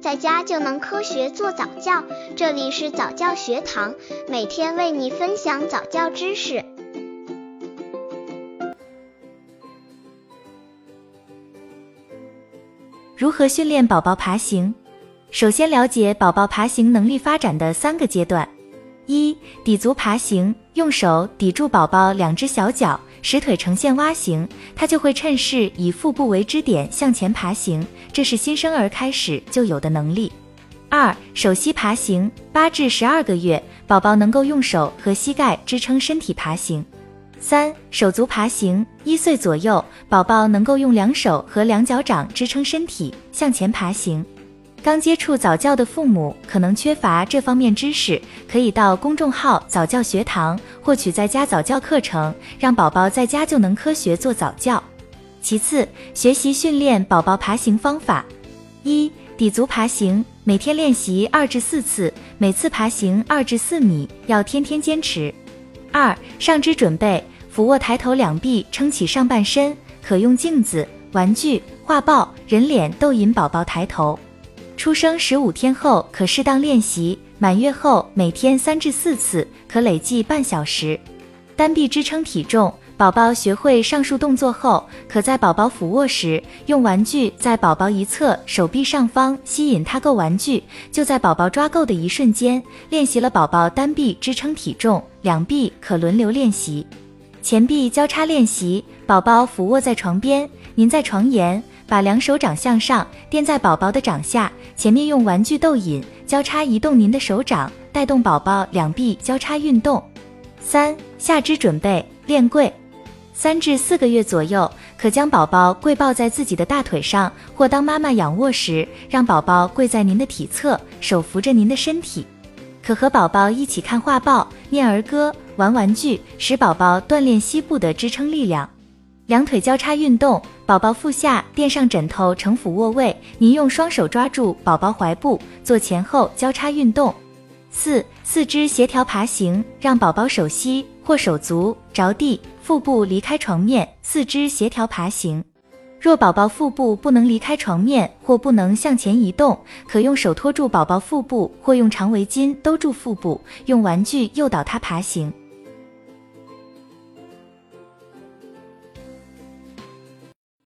在家就能科学做早教。这里是早教学堂，每天为你分享早教知识。如何训练宝宝爬行？首先了解宝宝爬行能力发展的三个阶段。一、抵足爬行，用手抵住宝宝两只小脚。使腿呈现蛙形，它就会趁势以腹部为支点向前爬行，这是新生儿开始就有的能力。二手膝爬行，八至十二个月宝宝能够用手和膝盖支撑身体爬行。三手足爬行，一岁左右宝宝能够用两手和两脚掌支撑身体向前爬行。刚接触早教的父母可能缺乏这方面知识，可以到公众号早教学堂获取在家早教课程，让宝宝在家就能科学做早教。其次，学习训练宝宝爬行方法：一、底足爬行，每天练习二至四次，每次爬行二至四米，要天天坚持。二、上肢准备，俯卧抬头，两臂撑起上半身，可用镜子、玩具、画报、人脸逗引宝宝抬头。出生十五天后可适当练习，满月后每天三至四次，可累计半小时。单臂支撑体重，宝宝学会上述动作后，可在宝宝俯卧时用玩具在宝宝一侧手臂上方吸引他够玩具，就在宝宝抓够的一瞬间，练习了宝宝单臂支撑体重，两臂可轮流练习。前臂交叉练习，宝宝俯卧在床边，您在床沿。把两手掌向上垫在宝宝的掌下，前面用玩具逗引，交叉移动您的手掌，带动宝宝两臂交叉运动。三下肢准备练跪，三至四个月左右，可将宝宝跪抱在自己的大腿上，或当妈妈仰卧时，让宝宝跪在您的体侧，手扶着您的身体，可和宝宝一起看画报、念儿歌、玩玩具，使宝宝锻炼膝部的支撑力量。两腿交叉运动，宝宝腹下垫上枕头呈俯卧位，您用双手抓住宝宝怀部，做前后交叉运动。四四肢协调爬行，让宝宝手膝或手足着地，腹部离开床面，四肢协调爬行。若宝宝腹部不能离开床面或不能向前移动，可用手托住宝宝腹部，或用长围巾兜住腹部，用玩具诱导他爬行。